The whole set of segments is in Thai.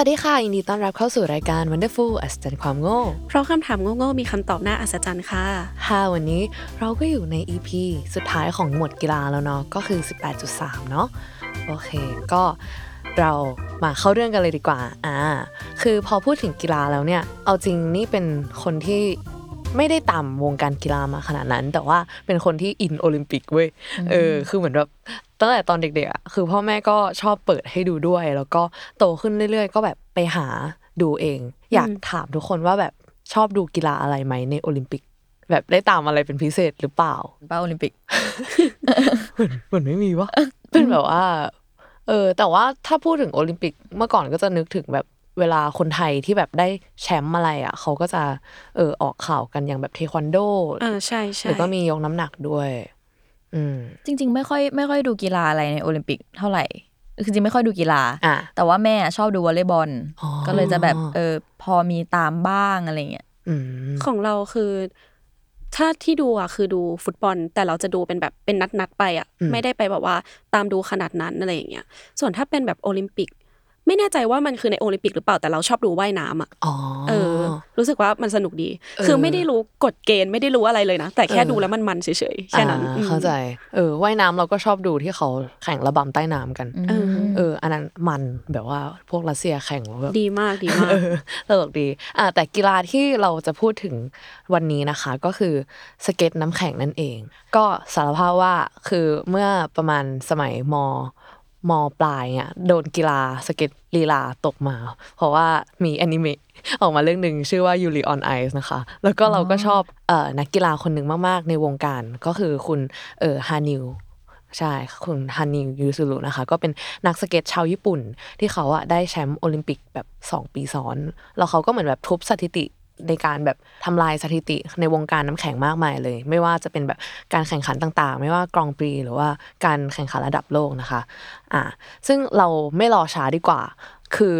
วัสดีค่ะยินดีต้อนรับเข้าสู่รายการ Wonderful อัศจรรย์ความโง่ เพราะคำถามโง่ๆมีคำตอบน่าอัศจรรย์ค่ะ ค่ะวันนี้เราก็อยู่ใน EP สุดท้ายของหมวดกีฬาแล้วเนาะก็คือ 18.3 เนาะโอเค ก็เรามาเข้าเรื่องกันเลยดีกว่าอ่า คือพอพูดถึงกีฬาแล้วเนี่ย เอาจริงนี่เป็นคนที่ ไม่ได้ตามวงการกีฬามาขนาดนั้น แต่ว่าเป็นคนที่อินโอลิมปิกเว้ยเออคือเหมือนแบบตั้งแต่ตอนเด็กๆอะคือพ่อแม่ก็ชอบเปิดให้ดูด้วย แล้วก็โตขึ้นเรื่อย ๆ ก็แบบไปหาดูเอง อยากถามทุกคนว่าแบบชอบดูกีฬาอะไรไหมในโอลิมปิก แบบได้ตามอะไรเป็นพิเศษหรือเปล่าป้าโอลิมปิกเหมือนเหมือนไม่มีวะเป็นแบบว่า เออ แต่ว่าถ้าพูดถึงโอลิมปิกเมื่อก่อนก็จะนึกถึงแบบ เวลาคนไทยที่แบบได้แชมป์อะไรอะเขาก็จะเออออกข่าวกันอย่างแบบเทควันโดอ่าใช่หใช่รือก็มียกน้ำหนักด้วย อืม จริง ๆ ไม่ค่อยไม่ค่อยดูกีฬาอะไรในโอลิมปิกเท่าไหร่คือจริงไม่ค่อยดูกีฬาอะแต่ว่าแม่ชอบดูวอลเลย์บอลอ๋อก็เลยจะแบบเออพอมีตามบ้างอะไรเงี้ยอืมของเราคือ ถ้าที่ดูอะคือดูฟุตบอล แต่เราจะดูเป็นแบบเป็นนัดๆไปอะอืมไม่ได้ไปแบบว่าตามดูขนาดนั้นอะไรอย่างเงี้ย ส่วนถ้าเป็นแบบโอลิมปิก ไม่แน่ใจว่ามันคือในโอลิมปิกหรือเปล่าแต่เราชอบดูว่ายน้ำอะอ๋อเออ รู้สึกว่ามันสนุกดีเออคือไม่ได้รู้กฎเกณฑ์ไม่ได้รู้อะไรเลยนะ แต่แค่เออดูแล้วมันมันเฉยๆแค่นั้นอ่าอืมเข้าใจ เออว่ายน้ำเราก็ชอบดูที่เขาแข่งระบำใต้น้ำกันเออเออ อันนั้นมันแบบว่าพวกรัสเซียแข่งแล้วแบบดีมากดีมากเออตลกดีอ่าแต่กีฬาที่เราจะพูดถึงวันนี้นะคะ ก็คือสเก็ตน้ำแข็งนั่นเอง ก็สารภาพว่าคือเมื่อประมาณสมัยม มปลายเนี่ยโดนกีฬาสเก็ตลีลาตกมา เพราะว่ามีแอนิเมะออกมาเรื่องหนึ่งชื่อว่า Yuri on Ice นะคะ แล้วก็เราก็ชอบเอ่อนักกีฬาคนหนึ่งมากๆ ในวงการก็คือคุณเอ่อฮานิวใช่คุณฮานิวยูซุรุนะคะ ก็เป็นนักสเก็ตชาวญี่ปุ่น ที่เขาอะได้แชมป์โอลิมปิกแบบ 2 ปีซ้อน แล้วเขาก็เหมือนแบบทุบสถิติ ในการแบบทำลายสถิติในวงการน้ำแข็งมากมายเลย ไม่ว่าจะเป็นแบบการแข่งขันต่างๆ ไม่ว่ากรังด์ปรีซ์หรือว่าการแข่งขันระดับโลกนะคะอ่าซึ่งเราไม่รอช้าดีกว่า คือ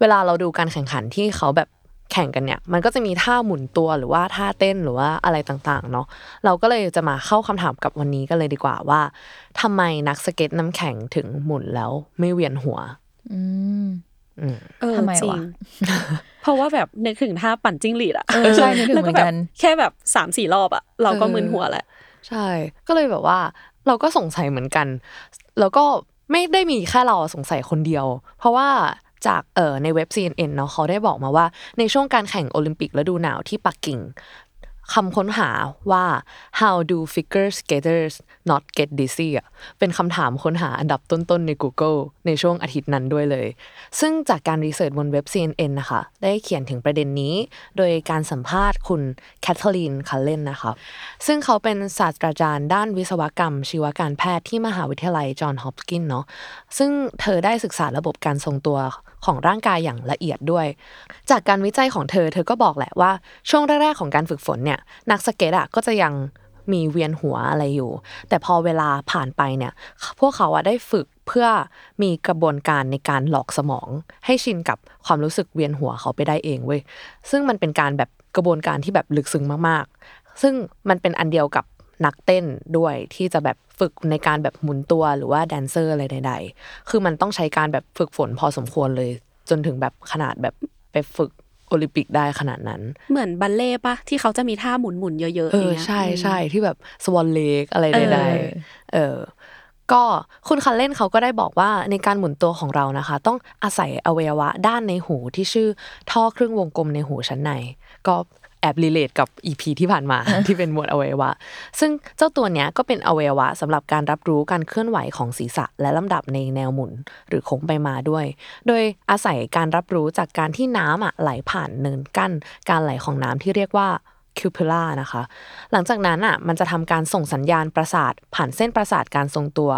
เวลาเราดูการแข่งขันที่เขาแบบแข่งกันเนี่ยมันก็จะมีท่าหมุนตัวหรือว่าท่าเต้นหรือว่าอะไรต่างๆเนาะเราก็เลยจะมาเข้าคำถามกับวันนี้กันเลยดีกว่าว่าทำไมนักสเก็ตน้ำแข็งถึงหมุนแล้วไม่เวียนหัว อืม ทำไมจริวะงเพราะว่าแบบนึกถึงท่าปั่นจิ้งหรีดอะเออใช่นึกถึงแล้วเหมืก็อนแบกับนแค่แบบสามสี่รอบอะเราก็เออมึนหัวแหละใช่ ก็เลยแบบว่า เราก็สงสัยเหมือนกัน แล้วก็ไม่ได้มีแค่เราสงสัยคนเดียว เพราะว่าจากเอ่อในเว็บ CNN เนาะเขาได้บอกมาว่าในช่วงการแข่งโอลิมปิกฤดูหนาวที่ปักกิ่ง คำค้นหาว่า how do figure skaters not get dizzy อะเป็นคำถามค้นหาอันดับต้นๆใน Google ในช่วงอาทิตย์นั้นด้วยเลย ซึ่งจากการรีเสิร์ชบนเว็บ CNN นะคะ ได้เขียนถึงประเด็นนี้ โดยการสัมภาษณ์คุณแคทเธอรีนคัลเลนนะคะ ซึ่งเขาเป็นศาสตราจารย์ด้านวิศวกรรม ชีวการแพทย์ที่มหาวิทยาลัยจอห์นฮอปกินส์เนาะซึ่งเธอได้ศึกษาระบบการทรงตัว ของร่างกายอย่างละเอียดด้วย จากการวิจัยของเธอ เธอก็บอกแหละว่า ช่วงแรกๆของการฝึกฝนเนี่ย นักสเก็ตอะก็จะยังมีเวียนหัวอะไรอยู่ แต่พอเวลาผ่านไปเนี่ย พวกเขาอะได้ฝึกเพื่อมีกระบวนการในการหลอกสมอง ให้ชินกับความรู้สึกเวียนหัวเขาไปได้เองเว้ย ซึ่งมันเป็นการแบบกระบวนการที่แบบลึกซึ้งมากๆ ซึ่งมันเป็นอันเดียวกับ นักเต้นด้วยที่จะแบบฝึกในการแบบหมุนตัวหรือว่าแดนเซอร์อะไรใด ๆ คือมันต้องใช้การแบบฝึกฝนพอสมควรเลย จนถึงแบบขนาดแบบไปฝึกโอลิมปิกได้ขนาดนั้น เหมือนบัลเล่ปะที่เขาจะมีท่าหมุนหมุนๆเยอะๆเออย่างอเงี้ยใช่อืมใช่ที่แบบสวอนเลกอะไรเออใดๆเออก็คุณคัลเลนเขาก็ได้บอกว่าในการหมุนตัวของเรานะคะ ต้องอาศัยอวัยวะด้านในหูที่ชื่อท่อครึ่งวงกลมในหูชั้นใน ก็ แอบ relate กับ EP ที่ผ่านมาที่เป็นหมวดอวัยวะ ซึ่งเจ้าตัวเนี้ยก็เป็นอวัยวะสำหรับการรับรู้การเคลื่อนไหวของศีรษะ และลำดับในแนวหมุน หรือโค้งไปมาด้วย โดยอาศัยการรับรู้จากการที่น้ำอะไหลผ่านเนินกั้น การไหลของน้ำที่เรียกว่า cupula นะคะ หลังจากนั้นอะมันจะทำการส่งสัญญาณประสาท ผ่านเส้นประสาทการทรงตัว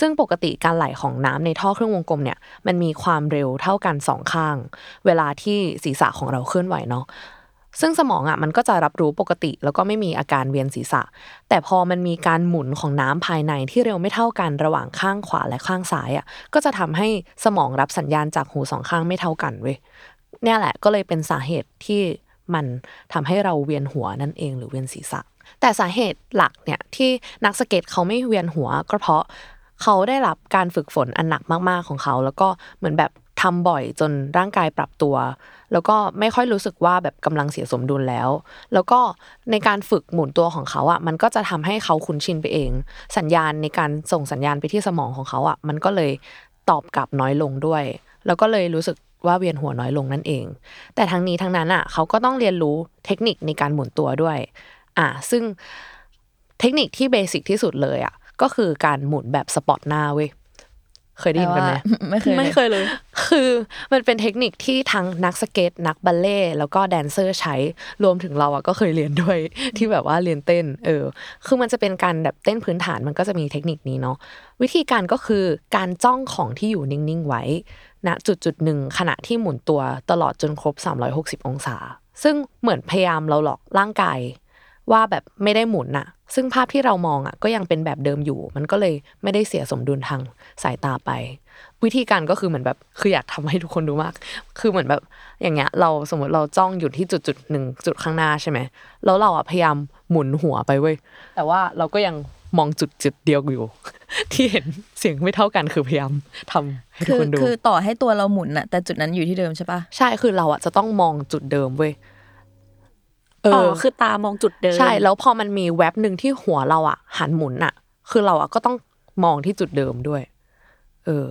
ซึ่งปกติการไหลของน้ำในท่อเครื่องวงกลมเนี่ยมันมีความเร็วเท่ากันสองข้าง เวลาที่ศีรษะของเราเคลื่อนไหวเนาะ ซึ่งสมองอะมันก็จะรับรู้ปกติ แล้วก็ไม่มีอาการเวียนศีรษะ แต่พอมันมีการหมุนของน้ำภายในที่เร็วไม่เท่ากันระหว่างข้างขวาและข้างซ้ายอะก็จะทำให้สมองรับสัญญาณจากหูสองข้างไม่เท่ากันเว้ยเนี่ยแหละก็เลยเป็นสาเหตุที่มันทำให้เราเวียนหัวนั่นเองหรือเวียนศีรษะ แต่สาเหตุหลักเนี่ยที่นักสเก็ตเขาไม่เวียนหัวก็เพราะเขาได้รับการฝึกฝนอันหนักมากๆของเขา แล้วก็เหมือนแบบ ทำบ่อยจนร่างกายปรับตัว แล้วก็ไม่ค่อยรู้สึกว่าแบบกำลังเสียสมดุลแล้ว แล้วก็ในการฝึกหมุนตัวของเขาอะมันก็จะทำให้เขาคุ้นชินไปเอง สัญญาณในการส่งสัญญาณไปที่สมองของเขาอะมันก็เลยตอบกลับน้อยลงด้วย แล้วก็เลยรู้สึกว่าเวียนหัวน้อยลงนั่นเอง แต่ทั้งนี้ทั้งนั้นอะเขาก็ต้องเรียนรู้เทคนิคในการหมุนตัวด้วย อ่าซึ่งเทคนิคที่ basic ที่สุดเลยอะก็คือการหมุนแบบ spot หน้าเว้ย เคยได้ยินกันไหมไม่เคยไม่เคยเลย คือมันเป็นเทคนิคที่ทั้งนักสเก็ตนักบัลเล่ต์แล้วก็แดนเซอร์ใช้รวมถึงเราอะก็เคยเรียนด้วยที่แบบว่าเรียนเต้น เออ คือมันจะเป็นการแบบเต้นพื้นฐานมันก็จะมีเทคนิคนี้เนาะวิธีการก็คือการจ้องของที่อยู่นิ่งๆไว้ณจุดจุดๆหนึ่งขณะที่หมุนตัวตลอดจนครบ 360 องศา ซึ่งเหมือนพยายามเราหลอกร่างกาย ว่าแบบไม่ได้หมุนอะซึ่งภาพที่เรามองอะก็ยังเป็นแบบเดิมอยู่ มันก็เลยไม่ได้เสียสมดุลทางสายตาไป วิธีการก็คือเหมือนแบบคืออยากทำให้ทุกคนดูมาก คือเหมือนแบบอย่างเงี้ย เราสมมติเราจ้องอยู่ที่จุดจุดๆหนึ่งจุดข้างหน้าใช่ไหมแล้วเราอะพยายามหมุนหัวไปเว้ยแต่ว่าเราก็ยังมองจุดจุดเดียวอยู่ ที่เห็นเสียงไม่เท่ากันคือพยายามทำให้ทุคืกอคนดูคือต่อให้ตัวเราหมุนอะแต่จุดนั้นอยู่ที่เดิมใช่ปะใช่คือเราอะจะต้องมองจุดเดิมเว้ยเออ๋ออคือตามองจุดเดิมใช่ แล้วพอมันมีแว็บหนึ่งที่หัวเราอะ หันหมุนอะ คือเราอะก็ต้องมองที่จุดเดิมด้วย เออ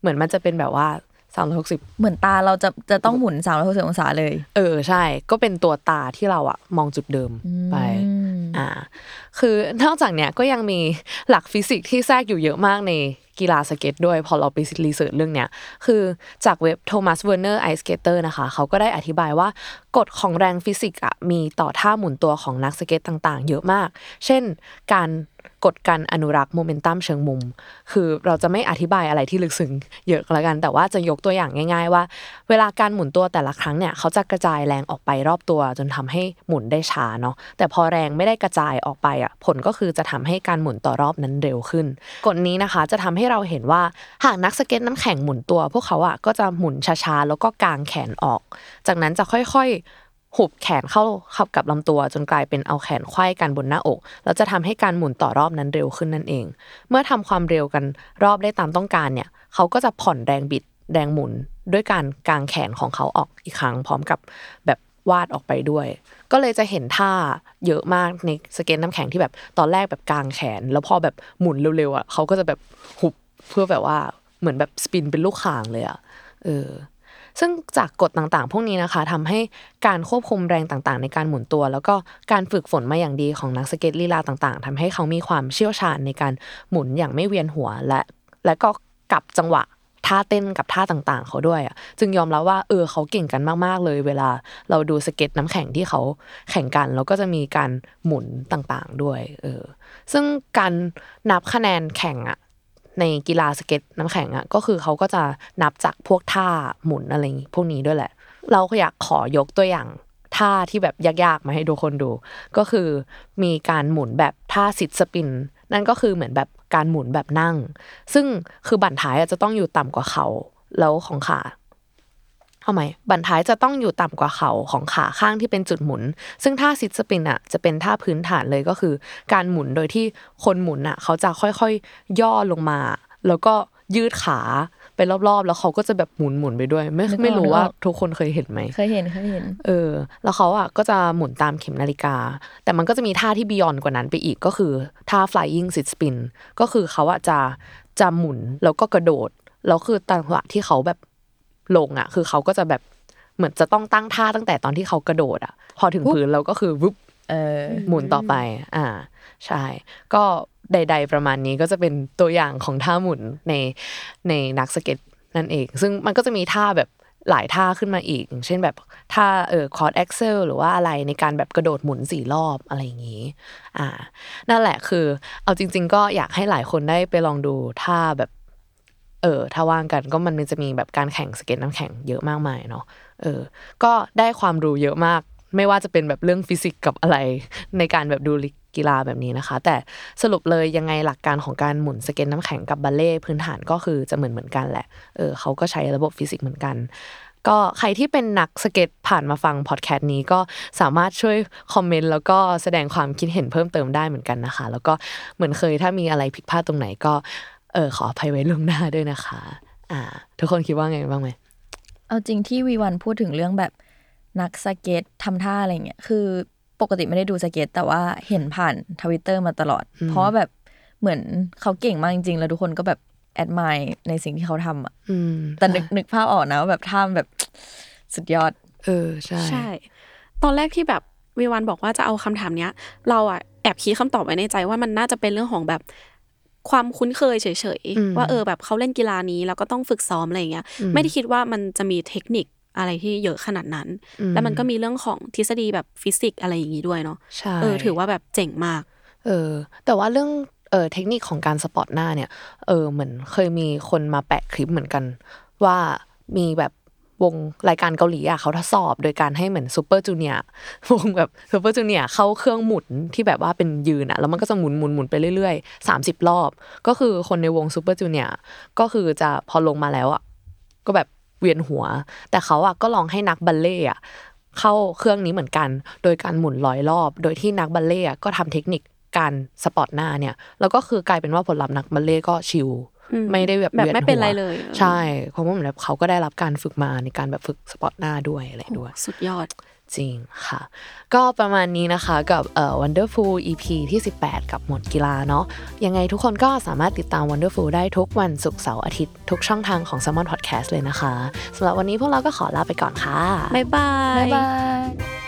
เหมือนมันจะเป็นแบบว่าสามร้อยหกสิบเหมือนตาเราจะจะต้องหมุน3ามร้อยหกสิบองศาเลย เออใช่ ก็เป็นตัวตาที่เราอะ มองจุดเดิมไปอืม อ่าคือนอกจากเนี้ยก็ยังมีหลักฟิสิกส์ที่แทรกอยู่เยอะมากในกีฬาสเก็ตด้วยพอเราไป research เรื่องเนี้ยคือจากเว็บ Thomas Werner ice skater นะคะเขาก็ได้อธิบายว่ากฎของแรงฟิสิกส์อะมีต่อท่าหมุนตัวของนักสเก็ตต่างๆ เยอะมาก เช่นการ กฎการอนุรักษ์โมเมนตัมเชิงมุม คือเราจะไม่อธิบายอะไรที่ลึกซึ้งเยอะแล้วกัน แต่ว่าจะยกตัวอย่างง่าย ๆ ว่า เวลาการหมุนตัวแต่ละครั้งเนี่ยเขาจะกระจายแรงออกไปรอบตัว จนทำให้หมุนได้ช้าเนาะ แต่พอแรงไม่ได้กระจายออกไปอะผลก็คือจะทำให้การหมุนต่อรอบนั้นเร็วขึ้น กฎนี้นะคะจะทำให้เราเห็นว่าหากนักสเก็ตน้ำแข็งหมุนตัว พวกเขาอะก็จะหมุนช้าๆแล้วก็กางแขนออก จากนั้นจะค่อยๆ หุบแขนเข้าขับกับลำตัวจนกลายเป็นเอาแขนไขว้กันบนหน้าอก แล้วจะทำให้การหมุนต่อรอบนั้นเร็วขึ้นนั่นเอง เมื่อทำความเร็วกันรอบได้ตามต้องการเนี่ยเขาก็จะผ่อนแรงบิดแรงหมุนด้วยการกางแขนของเขาออกอีกครั้งพร้อมกับแบบวาดออกไปด้วย ก็เลยจะเห็นท่าเยอะมากในสเก็ตน้ำแข็งที่แบบตอนแรกแบบกางแขน แล้วพอแบบหมุนเร็วๆอะเขาก็จะแบบหุบเพื่อแบบว่าเหมือนแบบ spin เป็นลูกข่างเลยอะเออ ซึ่งจากกฎต่างๆ พวกนี้นะคะทำให้การควบคุมแรงต่างๆ ในการหมุนตัว แล้วก็การฝึกฝนมาอย่างดีของนักสเก็ตลีลาต่างๆทำให้เขามีความเชี่ยวชาญในการหมุนอย่างไม่เวียนหัวและ และก็กลับจังหวะท่าเต้นกับท่าต่างๆ เขาด้วยอะจึงยอมรับว่าเออเขาเก่งกันมากๆเลย เวลาเราดูสเก็ตน้ำแข็งที่เขาแข่งกัน แล้วก็จะมีการหมุนต่างๆด้วยเออซึ่งการนับคะแนนแข่งอะ ในกีฬาสเก็ตน้ำแข็งอะก็คือเขาก็จะนับจากพวกท่าหมุนอะไรอย่พวกนี้ด้วยแหละ เราก็อยากขอยกตัวอย่างท่าที่แบบยากๆมาให้ทุกคนดู ก็คือมีการหมุนแบบท่าสิดสปิน นั่นก็คือเหมือนแบบการหมุนแบบนั่ง ซึ่งคือบั่นท้ายอะจะต้องอยู่ต่ำกว่าเขาแล้วของขา เอาไหมบันท้ายจะต้องอยู่ต่ำกว่าเข่าของขาข้างที่เป็นจุดหมุน ซึ่งท่าซิดสปินอะจะเป็นท่าพื้นฐานเลยก็คือ การหมุนโดยที่คนหมุนอะเขาจะค่อยๆย่อลงมา แล้วก็ยืดขาไปรอบๆ แล้วเขาก็จะแบบหมุนหมุนๆไปด้วย ไม่นึกออกไม่รู้นึกออกว่าทุกคนเคยเห็นไหมเคยเห็นเคยเห็น เออ แล้วเขาอะก็จะหมุนตามเข็มนาฬิกา แต่มันก็จะมีท่าที่บียอนกว่านั้นไปอีกก็คือท่า flying sit spin ก็คือเขาอะจะจะหมุนแล้วก็กระโดดแล้วคือจังหวะที่เขาแบบ ลงอะ คือเขาก็จะแบบเหมือนจะต้องตั้งท่าตั้งแต่ตอนที่เขากระโดดอะ พอถึงพื้นเราก็คือวุบเออหมุนต่อไป อ่า ใช่ ก็ใด ๆ ประมาณนี้ก็จะเป็นตัวอย่างของท่าหมุนในในนักสเก็ตนั่นเอง ซึ่งมันก็จะมีท่าแบบหลายท่าขึ้นมาอีกอย่างเช่นแบบท่าเออ quad Axel หรือว่าอะไรในการแบบกระโดดหมุนสี่รอบอะไรอย่างนี้ อ่า นั่นแหละคือ เอาจริง ๆ ก็อยากให้หลายคนได้ไปลองดูท่าแบบ เออถ้าว่างกันก็มันจะมีแบบการแข่งสเก็ตน้ำแข็งเยอะมากมายเนาะเออ ก็ได้ความรู้เยอะมาก ไม่ว่าจะเป็นแบบเรื่องฟิสิกส์กับอะไร ในการแบบดูกีฬาแบบนี้นะคะ แต่สรุปเลยยังไงหลักการของการหมุนสเก็ตน้ำแข็งกับบัลเล่พื้นฐานก็คือจะเหมือนเหมือนกันแหละเออเขาก็ใช้ระบบฟิสิกส์เหมือนกันก็ใครที่เป็นนักสเก็ตผ่านมาฟังพอดแคสต์นี้ก็สามารถช่วยคอมเมนต์แล้วก็แสดงความคิดเห็นเพิ่มเติมได้เหมือนกันนะคะ แล้วก็เหมือนเคยถ้ามีอะไรผิดพลาดตรงไหนก็ เออขออภัยไว้ล่วงหน้าด้วยนะคะ อ่า ทุกคนคิดว่าไงบ้างไหมเอาจริงที่วีวันพูดถึงเรื่องแบบนักสเก็ตทำท่าอะไรเงี้ยคือปกติไม่ได้ดูสเก็ต แต่ว่าเห็นผ่านทวิตเตอร์มาตลอด เพราะว่าแบบเหมือนเขาเก่งมากจริงๆ แล้วทุกคนก็แบบแอดมายในสิ่งที่เขาทำอะอืมแต่นึกนึกภาพออกนะว่าแบบท่ามันแบบสุดยอด เออใช่ใช่ ตอนแรกที่แบบวีวันบอกว่าจะเอาคำถามเนี้ย เราอะแอบคิดคำตอบไว้ในใจว่ามันน่าจะเป็นเรื่องของแบบ ความคุ้นเคยเฉยๆ ว่าเออแบบเขาเล่นกีฬานี้แล้วก็ต้องฝึกซ้อมอะไรอย่างเงี้ย ไม่ได้คิดว่ามันจะมีเทคนิคอะไรที่เยอะขนาดนั้น แล้วมันก็มีเรื่องของทฤษฎีแบบฟิสิกส์อะไรอย่างงี้ด้วยเนาะใช่เออถือว่าแบบเจ๋งมาก เออ แต่ว่าเรื่องเออเทคนิคของการ spot หน้าเนี่ย เออเหมือนเคยมีคนมาแปะคลิปเหมือนกัน ว่ามีแบบ วงรายการเกาหลีอะเขาทดสอบโดยการให้เหมือน Super Junior วงแบบ Super Junior เข้าเครื่องหมุนที่แบบว่าเป็นยืนอะแล้วมันก็จะหมุนหมุนหมุนไปเรื่อยๆสามสิบรอบ ก็คือคนในวง Super Junior ก็คือจะพอลงมาแล้วอะก็แบบเวียนหัว แต่เขาอะก็ลองให้นักบัลเล่อะเข้าเครื่องนี้เหมือนกัน โดยการหมุนร้อยรอบ โดยที่นักบัลเล่อะก็ทำเทคนิคการ spot หน้าเนี่ยแล้วก็คือกลายเป็นว่าผลลัพธ์นักบัลเล่ก็ chill ไม่ได้แบบแบบเวียนไม่เป็นหัวไรเลย ใช่เพราะว่าเหมือนแบบเขาก็ได้รับการฝึกมาในการแบบฝึก spot หน้าด้วยอะไรด้วย สุดยอดจริงค่ะ ก็ประมาณนี้นะคะกับเอ่อ Wonderfool EP ที่ 18 กับหมวดกีฬาเนาะยังไงทุกคนก็สามารถติดตาม Wonderful ได้ทุกวันศุกร์เสาร์อาทิตย์ทุกช่องทางของ Salmon Podcast เลยนะคะสำหรับวันนี้พวกเราก็ขอลาไปก่อนค่ะ บ๊ายบาย บ๊ายบาย